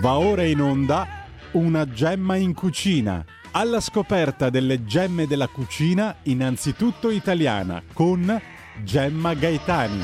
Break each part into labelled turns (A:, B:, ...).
A: Va ora in onda una gemma in cucina. Alla scoperta delle gemme della cucina, innanzitutto italiana, con Gemma Gaetani.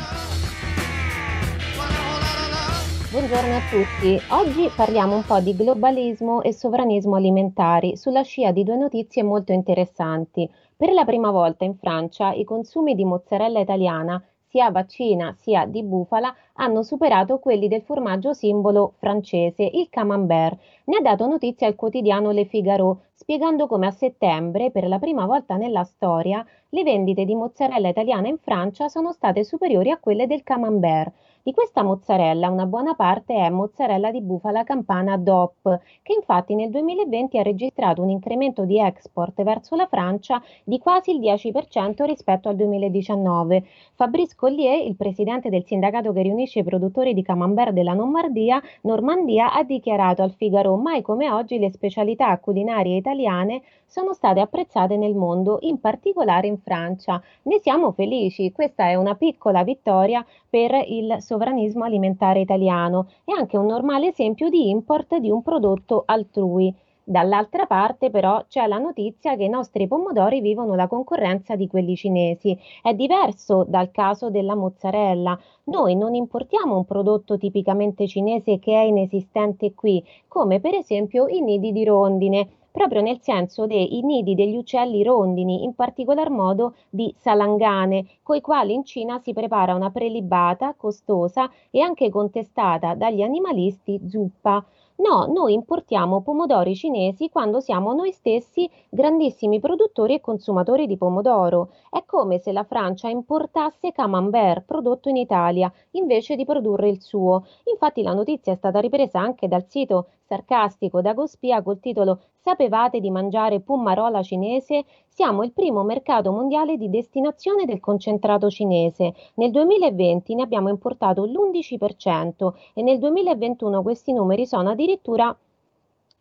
B: Buongiorno a tutti. Oggi parliamo un po' di globalismo e sovranismo alimentari sulla scia di due notizie molto interessanti. Per la prima volta in Francia i consumi di mozzarella italiana sia vaccina sia di bufala hanno superato quelli del formaggio simbolo francese, il camembert. Ne ha dato notizia il quotidiano Le Figaro, spiegando come a settembre, per la prima volta nella storia, le vendite di mozzarella italiana in Francia sono state superiori a quelle del camembert. Di questa mozzarella una buona parte è mozzarella di bufala campana DOP, che infatti nel 2020 ha registrato un incremento di export verso la Francia di quasi il 10% rispetto al 2019. Fabrice Collier, il presidente del sindacato che riunisce i produttori di camembert della Normandia, Normandia ha dichiarato al Figaro mai come oggi le specialità culinarie italiane sono state apprezzate nel mondo, in particolare in Francia. Ne siamo felici, questa è una piccola vittoria per il sovranismo alimentare italiano e anche un normale esempio di import di un prodotto altrui. Dall'altra parte però c'è la notizia che i nostri pomodori vivono la concorrenza di quelli cinesi. È diverso dal caso della mozzarella. Noi non importiamo un prodotto tipicamente cinese che è inesistente qui, come per esempio i nidi di rondine proprio nel senso dei nidi degli uccelli rondini, in particolar modo di salangane, coi quali in Cina si prepara una prelibata costosa e anche contestata dagli animalisti zuppa. No, noi importiamo pomodori cinesi quando siamo noi stessi grandissimi produttori e consumatori di pomodoro. È come se la Francia importasse camembert prodotto in Italia invece di produrre il suo. Infatti la notizia è stata ripresa anche dal sito sarcastico Dagospia col titolo Sapevate di mangiare pummarola cinese? Siamo il primo mercato mondiale di destinazione del concentrato cinese. Nel 2020 ne abbiamo importato l'11% e nel 2021 questi numeri sono addirittura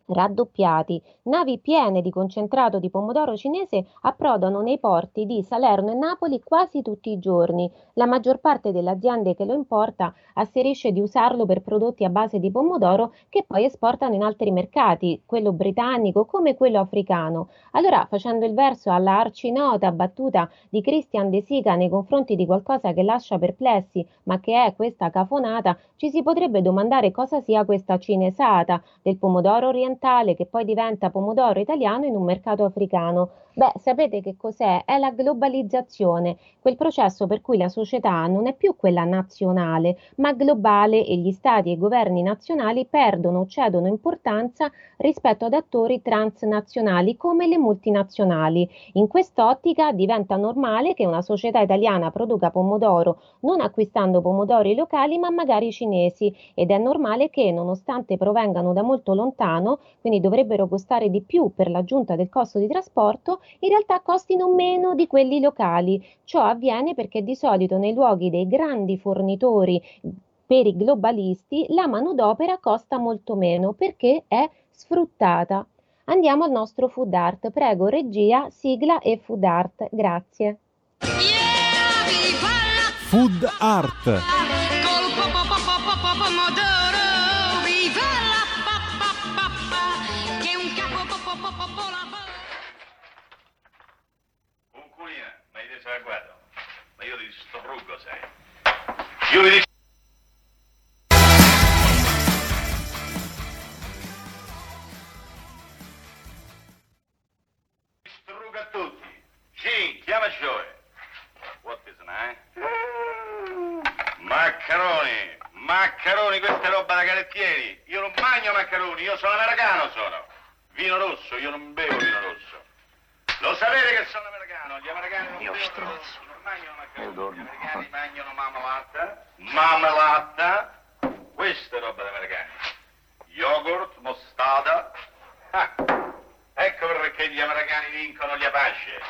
B: raddoppiati. Navi piene di concentrato di pomodoro cinese approdano nei porti di Salerno e Napoli quasi tutti i giorni. La maggior parte delle aziende che lo importa asserisce di usarlo per prodotti a base di pomodoro che poi esportano in altri mercati, quello britannico come quello africano. Allora, facendo il verso alla arcinota battuta di Christian De Sica nei confronti di qualcosa che lascia perplessi, ma che è questa cafonata, ci si potrebbe domandare cosa sia questa cinesata del pomodoro orientale orientale che poi diventa pomodoro italiano in un mercato africano. Beh, sapete che cos'è? È la globalizzazione, quel processo per cui la società non è più quella nazionale, ma globale e gli stati e i governi nazionali perdono o cedono importanza rispetto ad attori transnazionali come le multinazionali. In quest'ottica diventa normale che una società italiana produca pomodoro non acquistando pomodori locali ma magari cinesi ed è normale che nonostante provengano da molto lontano, quindi dovrebbero costare di più per l'aggiunta del costo di trasporto, in realtà costino meno di quelli locali. Ciò avviene perché di solito nei luoghi dei grandi fornitori per i globalisti la manodopera costa molto meno perché è sfruttata. Andiamo al nostro food art. Prego regia, sigla e food art. Grazie.
A: Food art.
C: Io vi dico... Distruggo a tutti. Sì, chiama Joe. What is name? Maccaroni, maccaroni, questa è roba da carettieri. Io non mangio maccaroni, io sono americano sono. Vino rosso, io non bevo vino rosso. Lo sapete che sono americano, gli americani non
D: Io
C: bevono
D: stronzo. dormo.
C: Gli americani mangiano marmellata, marmellata, questa è roba da americani. Yogurt, mostarda. Ah, ecco perché gli americani vincono gli Apache.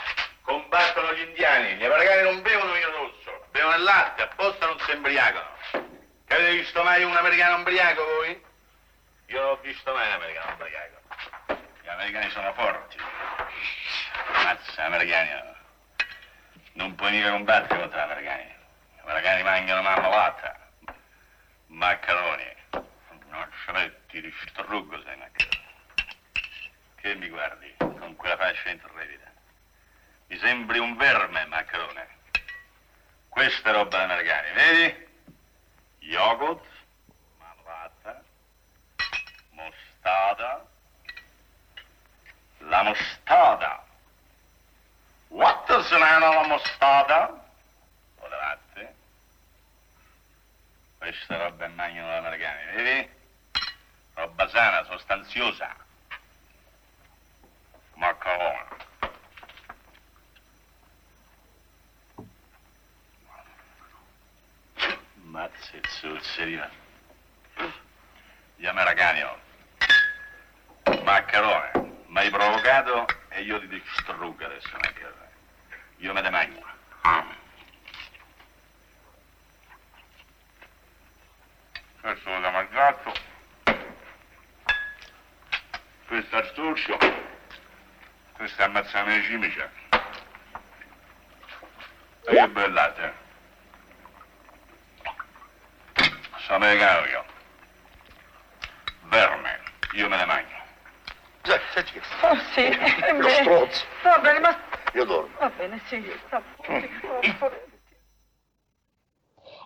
C: Combattono gli indiani. Gli americani non bevono vino rosso, bevono il latte, apposta non si imbriacano. Che avete visto mai un americano ubriaco voi? Io non ho visto mai un americano ubriaco. Gli americani sono forti. Mazza, americani. No. Non puoi mica combattere contro gli americani. Gli americani mangiano marmellata, maccheroni, noccioletti ti distruggo, sei maccherone. Che mi guardi con quella faccia intrepida? Mi sembri un verme, maccherone. Questa roba americana, vedi? Yogurt, malvata, mostarda, la mostarda. La mostarda? O le latte? Questa roba è magno americana, vedi? Roba sana, sostanziosa. Maccherone. Mazzi e zuzzerina. Gli americani, oh. Maccherone, mi hai provocato e io ti distruggo adesso, maccherone. Io me ne mangio. Questo l'ho mangiato. Questo è storcio. Questo è ammazzame di cimice. E che bellate. Sono americano io. Verme, io me ne mangio.
D: Che
E: Oh sì, eh,
D: Che
E: beh.
D: strozzo.
E: Va bene, ma
D: Io dormo.
E: va bene, sì. Va bene. Oh,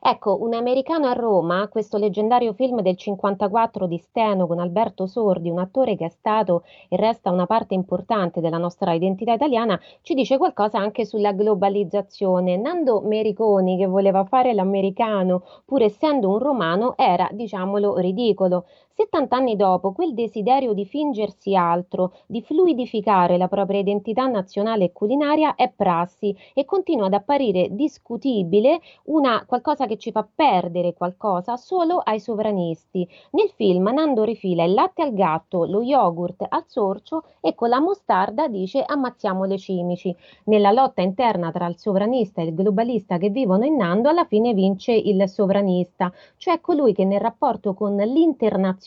B: Ecco, Un americano a Roma, questo leggendario film del 54 di Steno con Alberto Sordi, un attore che è stato e resta una parte importante della nostra identità italiana, ci dice qualcosa anche sulla globalizzazione. Nando Mericoni, che voleva fare l'americano, pur essendo un romano, era, diciamolo, ridicolo. 70 anni dopo, quel desiderio di fingersi altro, di fluidificare la propria identità nazionale e culinaria è prassi e continua ad apparire discutibile una qualcosa che ci fa perdere qualcosa solo ai sovranisti. Nel film Nando rifila il latte al gatto, lo yogurt al sorcio e con la mostarda dice ammazziamo le cimici. Nella lotta interna tra il sovranista e il globalista che vivono in Nando, alla fine vince il sovranista, cioè colui che nel rapporto con l'internazionale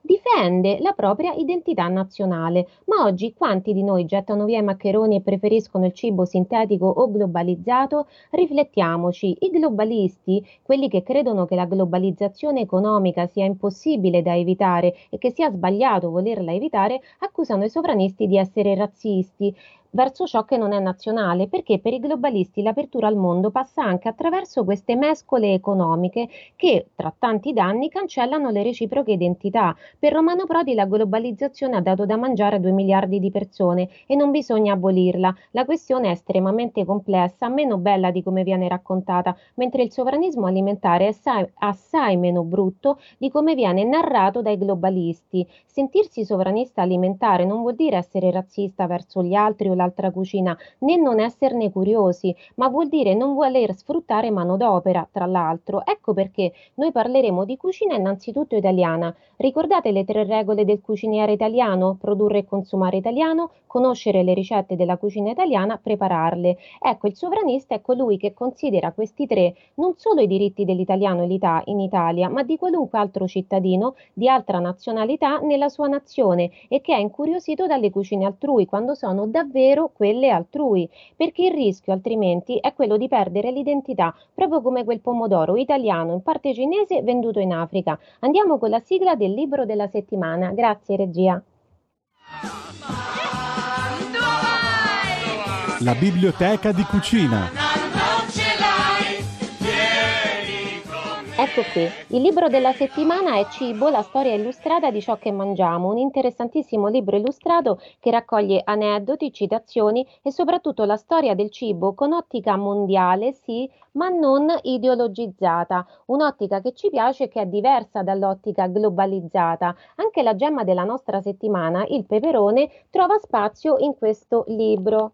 B: difende la propria identità nazionale. Ma oggi quanti di noi gettano via i maccheroni e preferiscono il cibo sintetico o globalizzato? Riflettiamoci, i globalisti, quelli che credono che la globalizzazione economica sia impossibile da evitare e che sia sbagliato volerla evitare, accusano i sovranisti di essere razzisti verso ciò che non è nazionale, perché per i globalisti l'apertura al mondo passa anche attraverso queste mescole economiche che, tra tanti danni, cancellano le reciproche identità. Per Romano Prodi la globalizzazione ha dato da mangiare a due miliardi di persone e non bisogna abolirla. La questione è estremamente complessa, meno bella di come viene raccontata, mentre il sovranismo alimentare è assai, assai meno brutto di come viene narrato dai globalisti. Sentirsi sovranista alimentare non vuol dire essere razzista verso gli altri o l'altra cucina, né non esserne curiosi, ma vuol dire non voler sfruttare manodopera, tra l'altro. Ecco perché noi parleremo di cucina innanzitutto italiana. Ricordate le tre regole del cuciniere italiano? Produrre e consumare italiano, conoscere le ricette della cucina italiana, prepararle. Ecco, il sovranista è colui che considera questi tre non solo i diritti dell'italiano in Italia, ma di qualunque altro cittadino di altra nazionalità nella sua nazione e che è incuriosito dalle cucine altrui quando sono davvero quelle altrui, perché il rischio altrimenti è quello di perdere l'identità, proprio come quel pomodoro italiano in parte cinese venduto in Africa. Andiamo con la sigla del libro della settimana. Grazie regia.
A: La biblioteca di cucina.
B: Ecco qui, il libro della settimana è Cibo, la storia illustrata di ciò che mangiamo, un interessantissimo libro illustrato che raccoglie aneddoti, citazioni e soprattutto la storia del cibo con ottica mondiale, sì, ma non ideologizzata, un'ottica che ci piace e che è diversa dall'ottica globalizzata. Anche la gemma della nostra settimana, il peperone, trova spazio in questo libro.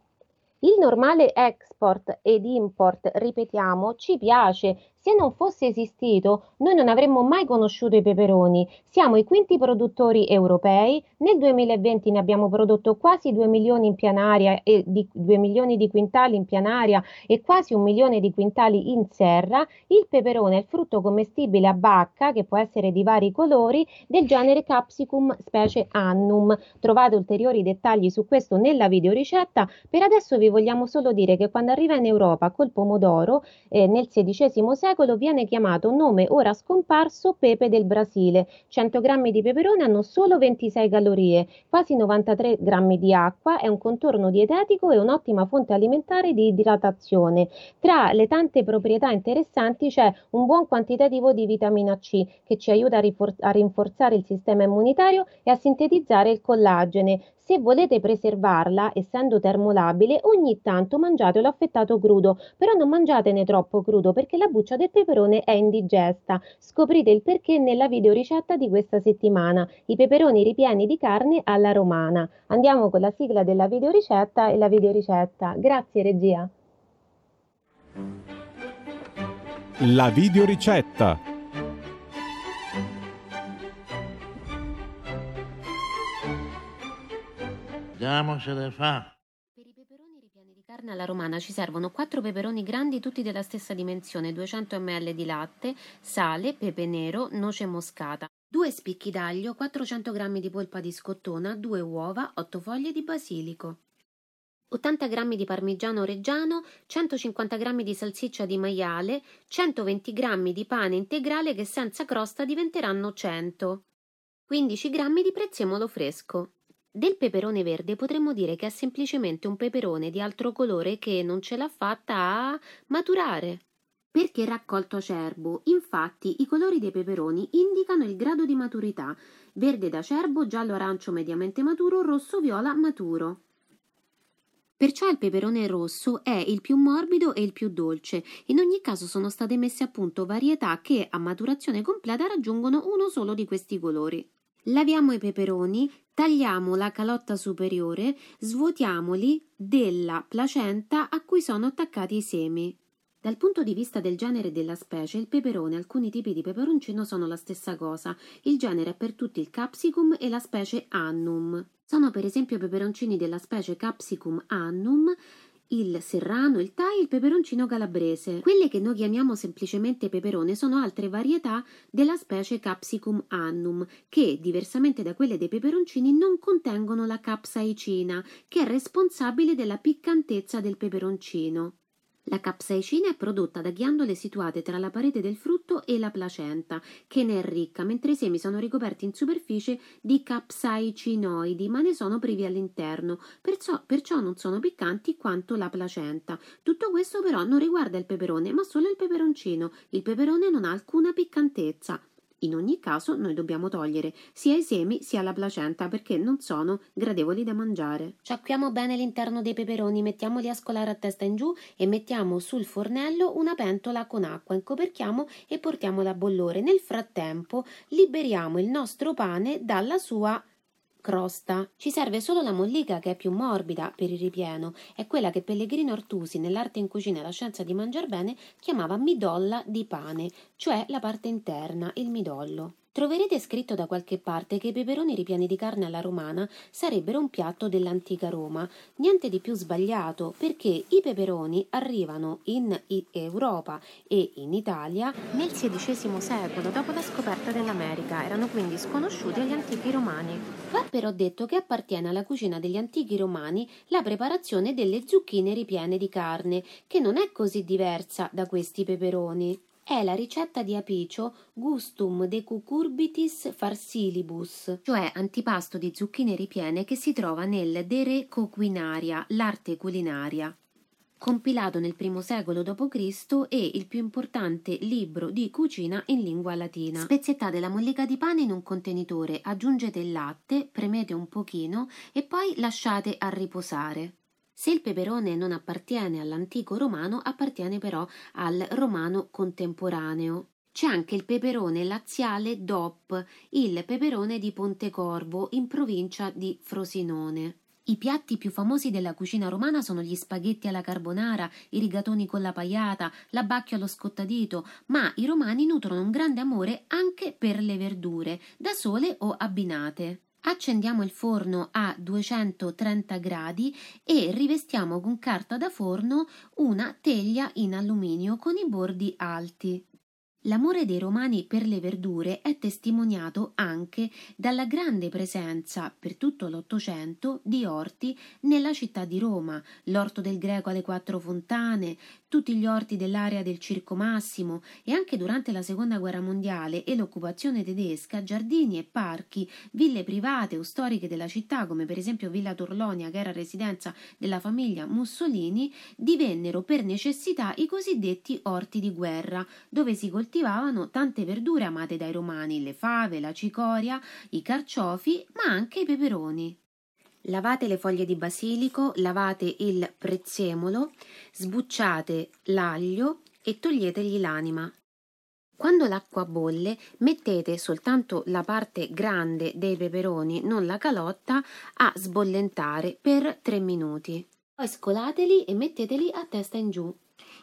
B: Il normale export ed import, ripetiamo, ci piace. Se non fosse esistito, noi non avremmo mai conosciuto i peperoni. Siamo i quinti produttori europei. Nel 2020 ne abbiamo prodotto quasi 2 milioni in pianaria e di 2 milioni di quintali in pianaria e quasi un milione di quintali in serra. Il peperone è il frutto commestibile a bacca, che può essere di vari colori, del genere Capsicum specie Annum. Trovate ulteriori dettagli su questo nella videoricetta. Per adesso vi vogliamo solo dire che quando arriva in Europa col pomodoro eh, nel XVI secolo secolo viene chiamato nome ora scomparso pepe del Brasile. 100 grammi di peperone hanno solo 26 calorie, quasi 93 grammi di acqua, è un contorno dietetico e un'ottima fonte alimentare di idratazione. Tra le tante proprietà interessanti c'è un buon quantitativo di vitamina C che ci aiuta a, rinforzare il sistema immunitario e a sintetizzare il collagene. Se volete preservarla, essendo termolabile, ogni tanto mangiatelo affettato crudo, però non mangiatene troppo crudo perché la buccia del peperone è indigesta. Scoprite il perché nella videoricetta di questa settimana, i peperoni ripieni di carne alla romana. Andiamo con la sigla della videoricetta e la videoricetta. Grazie regia.
A: La videoricetta.
F: Diamocene fa.
G: Per i peperoni ripieni di carne alla romana ci servono 4 peperoni grandi tutti della stessa dimensione, 200 ml di latte, sale, pepe nero, noce moscata, 2 spicchi d'aglio, 400 g di polpa di scottona, 2 uova, 8 foglie di basilico. 80 g di parmigiano reggiano, 150 g di salsiccia di maiale, 120 g di pane integrale che senza crosta diventeranno 100, 15 g di prezzemolo fresco. Del peperone verde potremmo dire che è semplicemente un peperone di altro colore che non ce l'ha fatta a maturare. Perché raccolto acerbo, infatti i colori dei peperoni indicano il grado di maturità, verde d'acerbo, giallo-arancio mediamente maturo, rosso-viola maturo. Perciò il peperone rosso è il più morbido e il più dolce. In ogni caso sono state messe a punto varietà che a maturazione completa raggiungono uno solo di questi colori. Laviamo i peperoni, tagliamo la calotta superiore, svuotiamoli della placenta a cui sono attaccati i semi. Dal punto di vista del genere della specie, il peperone e alcuni tipi di peperoncino sono la stessa cosa. Il genere è per tutti il capsicum e la specie annum. Sono per esempio peperoncini della specie capsicum annum il serrano, il thai e il peperoncino calabrese. Quelle che noi chiamiamo semplicemente peperone sono altre varietà della specie Capsicum annum, che, diversamente da quelle dei peperoncini, non contengono la capsaicina, che è responsabile della piccantezza del peperoncino. La capsaicina è prodotta da ghiandole situate tra la parete del frutto e la placenta, che ne è ricca, mentre i semi sono ricoperti in superficie di capsaicinoidi, ma ne sono privi all'interno, perciò, perciò non sono piccanti quanto la placenta. Tutto questo però non riguarda il peperone, ma solo il peperoncino. Il peperone non ha alcuna piccantezza. In ogni caso noi dobbiamo togliere sia i semi sia la placenta perché non sono gradevoli da mangiare. Sciacquiamo bene l'interno dei peperoni, mettiamoli a scolare a testa in giù e mettiamo sul fornello una pentola con acqua, incoperchiamo e portiamola a bollore. Nel frattempo liberiamo il nostro pane dalla sua crosta. Ci serve solo la mollica che è più morbida per il ripieno, è quella che Pellegrino Artusi nell'arte in cucina e la scienza di mangiar bene chiamava midolla di pane, cioè la parte interna, il midollo. Troverete scritto da qualche parte che i peperoni ripieni di carne alla romana sarebbero un piatto dell'antica Roma. Niente di più sbagliato, perché i peperoni arrivano in Europa e in Italia nel XVI secolo, dopo la scoperta dell'America. Erano quindi sconosciuti agli antichi romani. Va però detto che appartiene alla cucina degli antichi romani la preparazione delle zucchine ripiene di carne, che non è così diversa da questi peperoni è la ricetta di Apicio Gustum de Cucurbitis Farsilibus, cioè antipasto di zucchine ripiene che si trova nel De Re Coquinaria, l'arte culinaria compilato nel I secolo d.C. e il più importante libro di cucina in lingua latina. Spezzettate la mollica di pane in un contenitore, aggiungete il latte, premete un pochino e poi lasciate a riposare. Se il peperone non appartiene all'antico romano, appartiene però al romano contemporaneo. C'è anche il peperone laziale DOP, il peperone di Pontecorvo, in provincia di Frosinone. I piatti più famosi della cucina romana sono gli spaghetti alla carbonara, i rigatoni con la paiata, l'abbacchio allo scottadito, ma i romani nutrono un grande amore anche per le verdure, da sole o abbinate. Accendiamo il forno a 230 gradi e rivestiamo con carta da forno una teglia in alluminio con i bordi alti. L'amore dei romani per le verdure è testimoniato anche dalla grande presenza per tutto l'Ottocento di orti nella città di Roma, l'orto del Greco alle Quattro Fontane, tutti gli orti dell'area del Circo Massimo e anche durante la Seconda Guerra Mondiale e l'occupazione tedesca, giardini e parchi, ville private o storiche della città, come per esempio Villa Torlonia, che era residenza della famiglia Mussolini, divennero per necessità i cosiddetti orti di guerra, dove si coltivavano tante verdure amate dai romani, le fave, la cicoria, i carciofi, ma anche i peperoni. Lavate le foglie di basilico, lavate il prezzemolo, sbucciate l'aglio e toglietegli l'anima. Quando l'acqua bolle, mettete soltanto la parte grande dei peperoni, non la calotta, a sbollentare per 3 minuti. Poi scolateli e metteteli a testa in giù.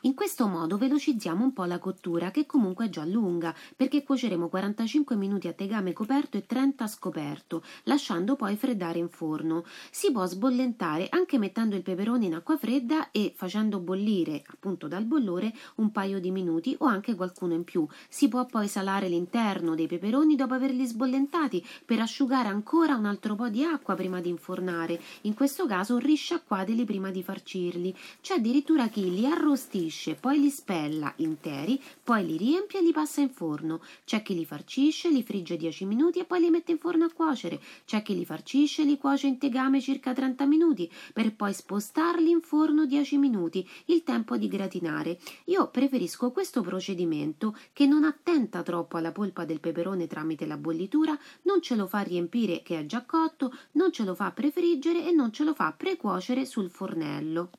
G: In questo modo velocizziamo un po' la cottura, che comunque è già lunga, perché cuoceremo 45 minuti a tegame coperto e 30 a scoperto, lasciando poi freddare in forno. Si può sbollentare anche mettendo il peperone in acqua fredda e facendo bollire, appunto dal bollore, un paio di minuti o anche qualcuno in più. Si può poi salare l'interno dei peperoni dopo averli sbollentati per asciugare ancora un altro po' di acqua prima di infornare. In questo caso risciacquateli prima di farcirli. C'è addirittura chi li arrostisce farcisce, poi li spella interi, poi li riempie e li passa in forno. C'è chi li farcisce, li frigge 10 minuti e poi li mette in forno a cuocere. C'è chi li farcisce e li cuoce in tegame circa 30 minuti per poi spostarli in forno 10 minuti, il tempo di gratinare. Io preferisco questo procedimento che non attenta troppo alla polpa del peperone tramite la bollitura, non ce lo fa riempire che è già cotto, non ce lo fa prefriggere e non ce lo fa precuocere sul fornello.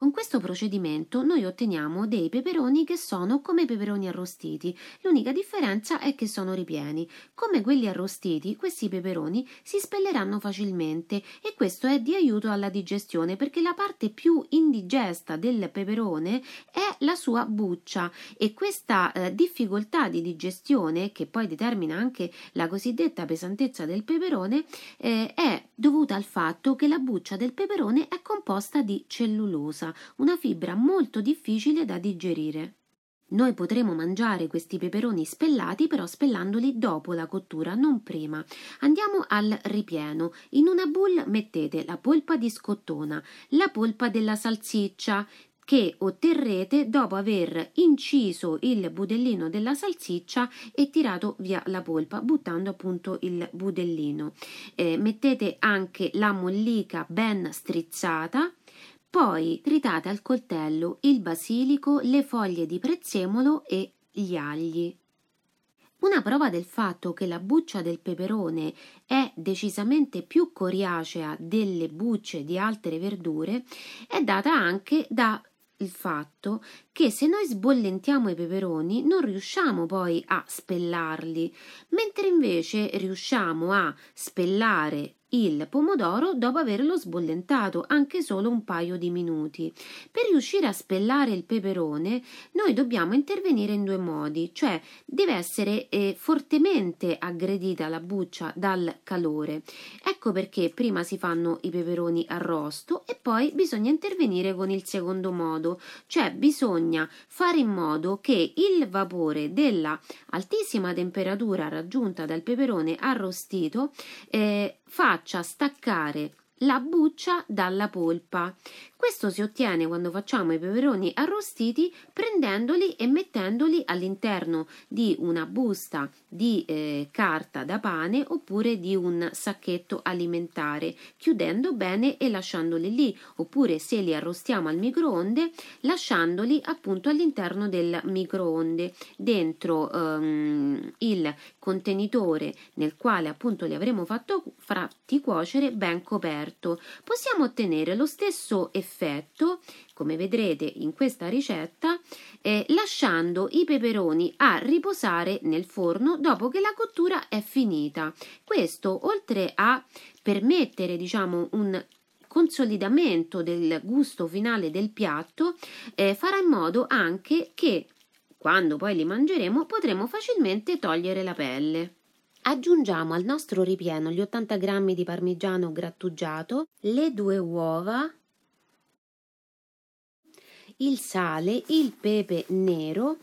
G: Con questo procedimento noi otteniamo dei peperoni che sono come peperoni arrostiti, l'unica differenza è che sono ripieni. Come quelli arrostiti, questi peperoni si spelleranno facilmente e questo è di aiuto alla digestione perché la parte più indigesta del peperone è la sua buccia e questa eh, difficoltà di digestione, che poi determina anche la cosiddetta pesantezza del peperone, eh, è dovuta al fatto che la buccia del peperone è composta di cellulosa una fibra molto difficile da digerire. Noi potremo mangiare questi peperoni spellati, però spellandoli dopo la cottura, non prima. Andiamo al ripieno. In una bowl mettete la polpa di scottona, la polpa della salsiccia, che otterrete dopo aver inciso il budellino della salsiccia e tirato via la polpa, buttando appunto il budellino. Eh, mettete anche la mollica ben strizzata poi tritate al coltello il basilico, le foglie di prezzemolo e gli agli. Una prova del fatto che la buccia del peperone è decisamente più coriacea delle bucce di altre verdure è data anche dal fatto che se noi sbollentiamo i peperoni non riusciamo poi a spellarli, mentre invece riusciamo a spellare il pomodoro dopo averlo sbollentato anche solo un paio di minuti. Per riuscire a spellare il peperone noi dobbiamo intervenire in due modi, cioè deve essere eh, fortemente aggredita la buccia dal calore. Ecco perché prima si fanno i peperoni arrosto e poi bisogna intervenire con il secondo modo, cioè bisogna fare in modo che il vapore della altissima temperatura raggiunta dal peperone arrostito eh, faccia staccare la buccia dalla polpa. Questo si ottiene quando facciamo i peperoni arrostiti prendendoli e mettendoli all'interno di una busta di eh, carta da pane oppure di un sacchetto alimentare, chiudendo bene e lasciandoli lì, oppure se li arrostiamo al microonde, lasciandoli appunto all'interno del microonde, dentro ehm, il contenitore nel quale appunto li avremo fatto, fatti cuocere ben coperto. Possiamo ottenere lo stesso effetto effetto, come vedrete in questa ricetta, eh, lasciando i peperoni a riposare nel forno dopo che la cottura è finita. Questo, oltre a permettere, diciamo, un consolidamento del gusto finale del piatto, eh, farà in modo anche che quando poi li mangeremo potremo facilmente togliere la pelle. Aggiungiamo al nostro ripieno gli 80 g di parmigiano grattugiato, le due uova, il sale, il pepe nero,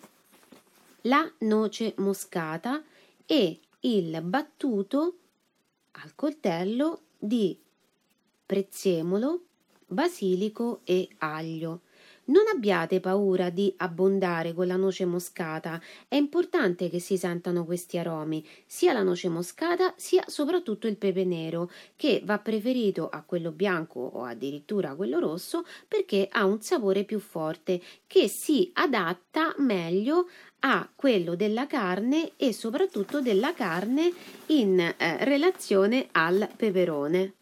G: la noce moscata e il battuto al coltello di prezzemolo, basilico e aglio. Non abbiate paura di abbondare con la noce moscata, è importante che si sentano questi aromi, sia la noce moscata sia soprattutto il pepe nero, che va preferito a quello bianco o addirittura a quello rosso perché ha un sapore più forte che si adatta meglio a quello della carne e soprattutto della carne in eh, relazione al peperone.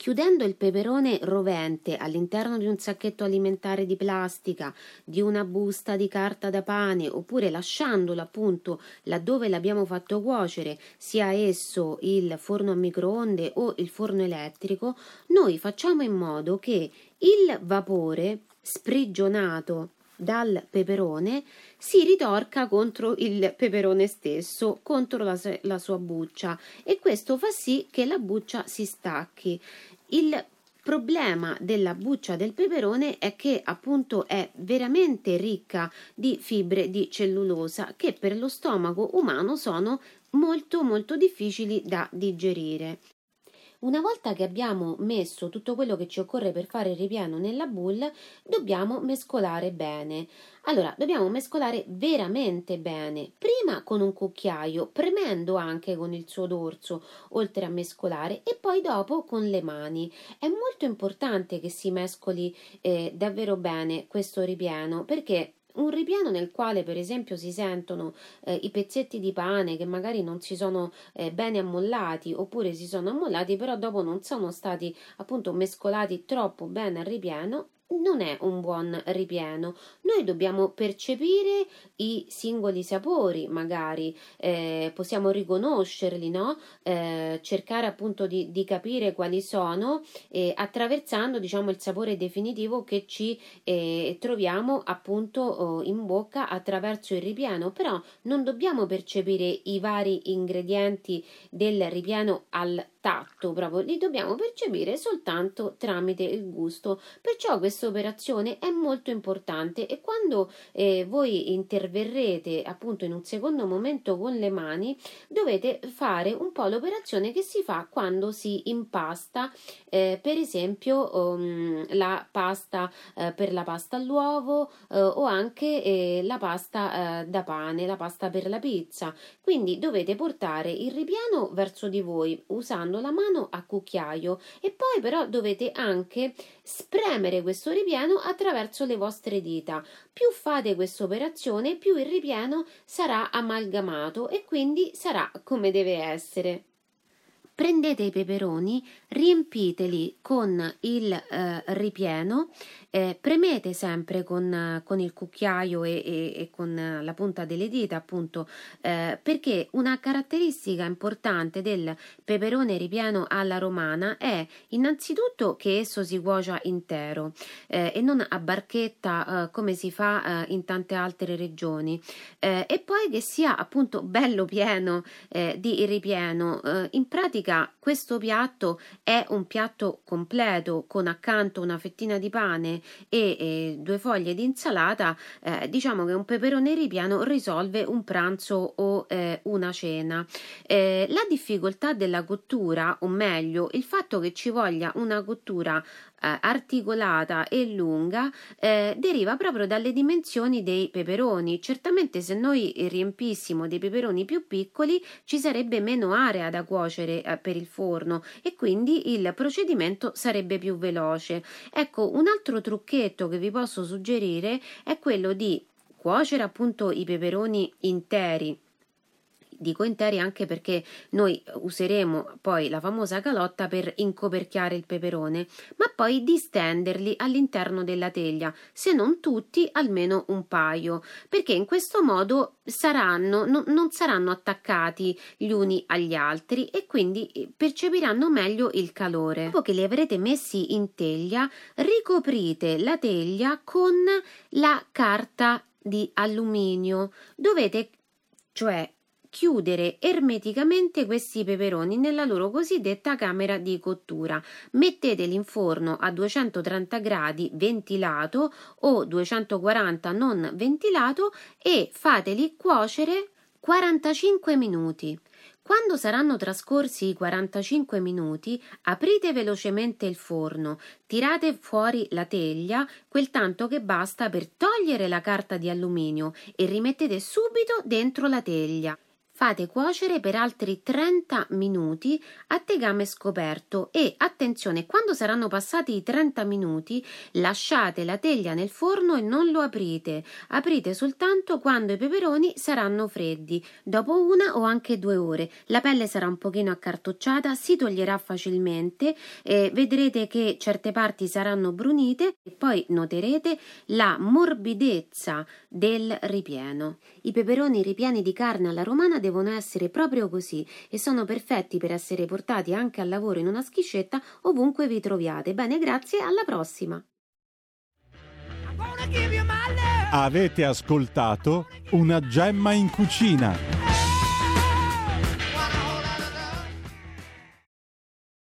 G: Chiudendo il peperone rovente all'interno di un sacchetto alimentare di plastica, di una busta di carta da pane, oppure lasciandolo appunto laddove l'abbiamo fatto cuocere, sia esso il forno a microonde o il forno elettrico, noi facciamo in modo che il vapore sprigionato dal peperone si ritorca contro il peperone stesso, contro la, la, sua buccia e questo fa sì che la buccia si stacchi. Il problema della buccia del peperone è che appunto è veramente ricca di fibre di cellulosa che per lo stomaco umano sono molto molto difficili da digerire. Una volta che abbiamo messo tutto quello che ci occorre per fare il ripieno nella boule, dobbiamo mescolare bene. Allora, dobbiamo mescolare veramente bene, prima con un cucchiaio, premendo anche con il suo dorso, oltre a mescolare, e poi dopo con le mani. È molto importante che si mescoli eh, davvero bene questo ripieno, perché un ripieno nel quale per esempio si sentono eh, i pezzetti di pane che magari non si sono eh, bene ammollati oppure si sono ammollati però dopo non sono stati appunto mescolati troppo bene al ripieno non è un buon ripieno. Noi dobbiamo percepire i singoli sapori, magari eh, possiamo riconoscerli, no? eh, cercare appunto di, di, capire quali sono, eh, attraversando diciamo il sapore definitivo che ci eh, troviamo appunto oh, in bocca attraverso il ripieno. Però non dobbiamo percepire i vari ingredienti del ripieno al tatto, proprio li dobbiamo percepire soltanto tramite il gusto. Perciò questa operazione è molto importante e quando eh, voi interverrete appunto in un secondo momento con le mani dovete fare un po' l'operazione che si fa quando si impasta eh, per esempio um, la pasta eh, per la pasta all'uovo eh, o anche eh, la pasta eh, da pane, la pasta per la pizza. Quindi dovete portare il ripieno verso di voi usando usando la mano a cucchiaio e poi però dovete anche spremere questo ripieno attraverso le vostre dita. Più fate questa operazione, più il ripieno sarà amalgamato e quindi sarà come deve essere. Prendete i peperoni, riempiteli con il eh, ripieno eh, premete sempre con, con il cucchiaio e, e, e, con la punta delle dita, appunto, eh, perché una caratteristica importante del peperone ripieno alla romana è innanzitutto che esso si cuocia intero eh, e non a barchetta eh, come si fa eh, in tante altre regioni, e poi che sia appunto bello pieno di ripieno. in pratica, questo piatto è un piatto completo con accanto una fettina di pane e, e due foglie di insalata, eh, diciamo che un peperone ripiano risolve un pranzo o eh, una cena. Eh, la difficoltà della cottura, o meglio, il fatto che ci voglia una cottura eh, articolata e lunga eh, deriva proprio dalle dimensioni dei peperoni. Certamente se noi riempissimo dei peperoni più piccoli ci sarebbe meno area da cuocere eh, per il forno e quindi il procedimento sarebbe più veloce. Ecco, un altro trucchetto che vi posso suggerire è quello di cuocere appunto i peperoni interi dico interi anche perché noi useremo poi la famosa calotta per incoperchiare il peperone, ma poi distenderli all'interno della teglia, se non tutti, almeno un paio, perché in questo modo saranno, no, non saranno attaccati gli uni agli altri e quindi eh, percepiranno meglio il calore. Dopo che li avrete messi in teglia, ricoprite la teglia con la carta di alluminio. Dovete cioè chiudere ermeticamente questi peperoni nella loro cosiddetta camera di cottura. Metteteli in forno a 230 gradi ventilato o 240 non ventilato e fateli cuocere 45 minuti. Quando saranno trascorsi i 45 minuti, aprite velocemente il forno, tirate fuori la teglia, quel tanto che basta per togliere la carta di alluminio e rimettete subito dentro la teglia. Fate cuocere per altri 30 minuti a tegame scoperto e attenzione, quando saranno passati i 30 minuti lasciate la teglia nel forno e non lo aprite. Aprite soltanto quando i peperoni saranno freddi, dopo una o anche due ore. La pelle sarà un pochino accartocciata, si toglierà facilmente, eh, vedrete che certe parti saranno brunite e poi noterete la morbidezza del ripieno. I peperoni ripieni di carne alla romana devono essere proprio così e sono perfetti per essere portati anche al lavoro in una schiscetta ovunque vi troviate. Bene, grazie, alla prossima.
A: Avete ascoltato una gemma in cucina.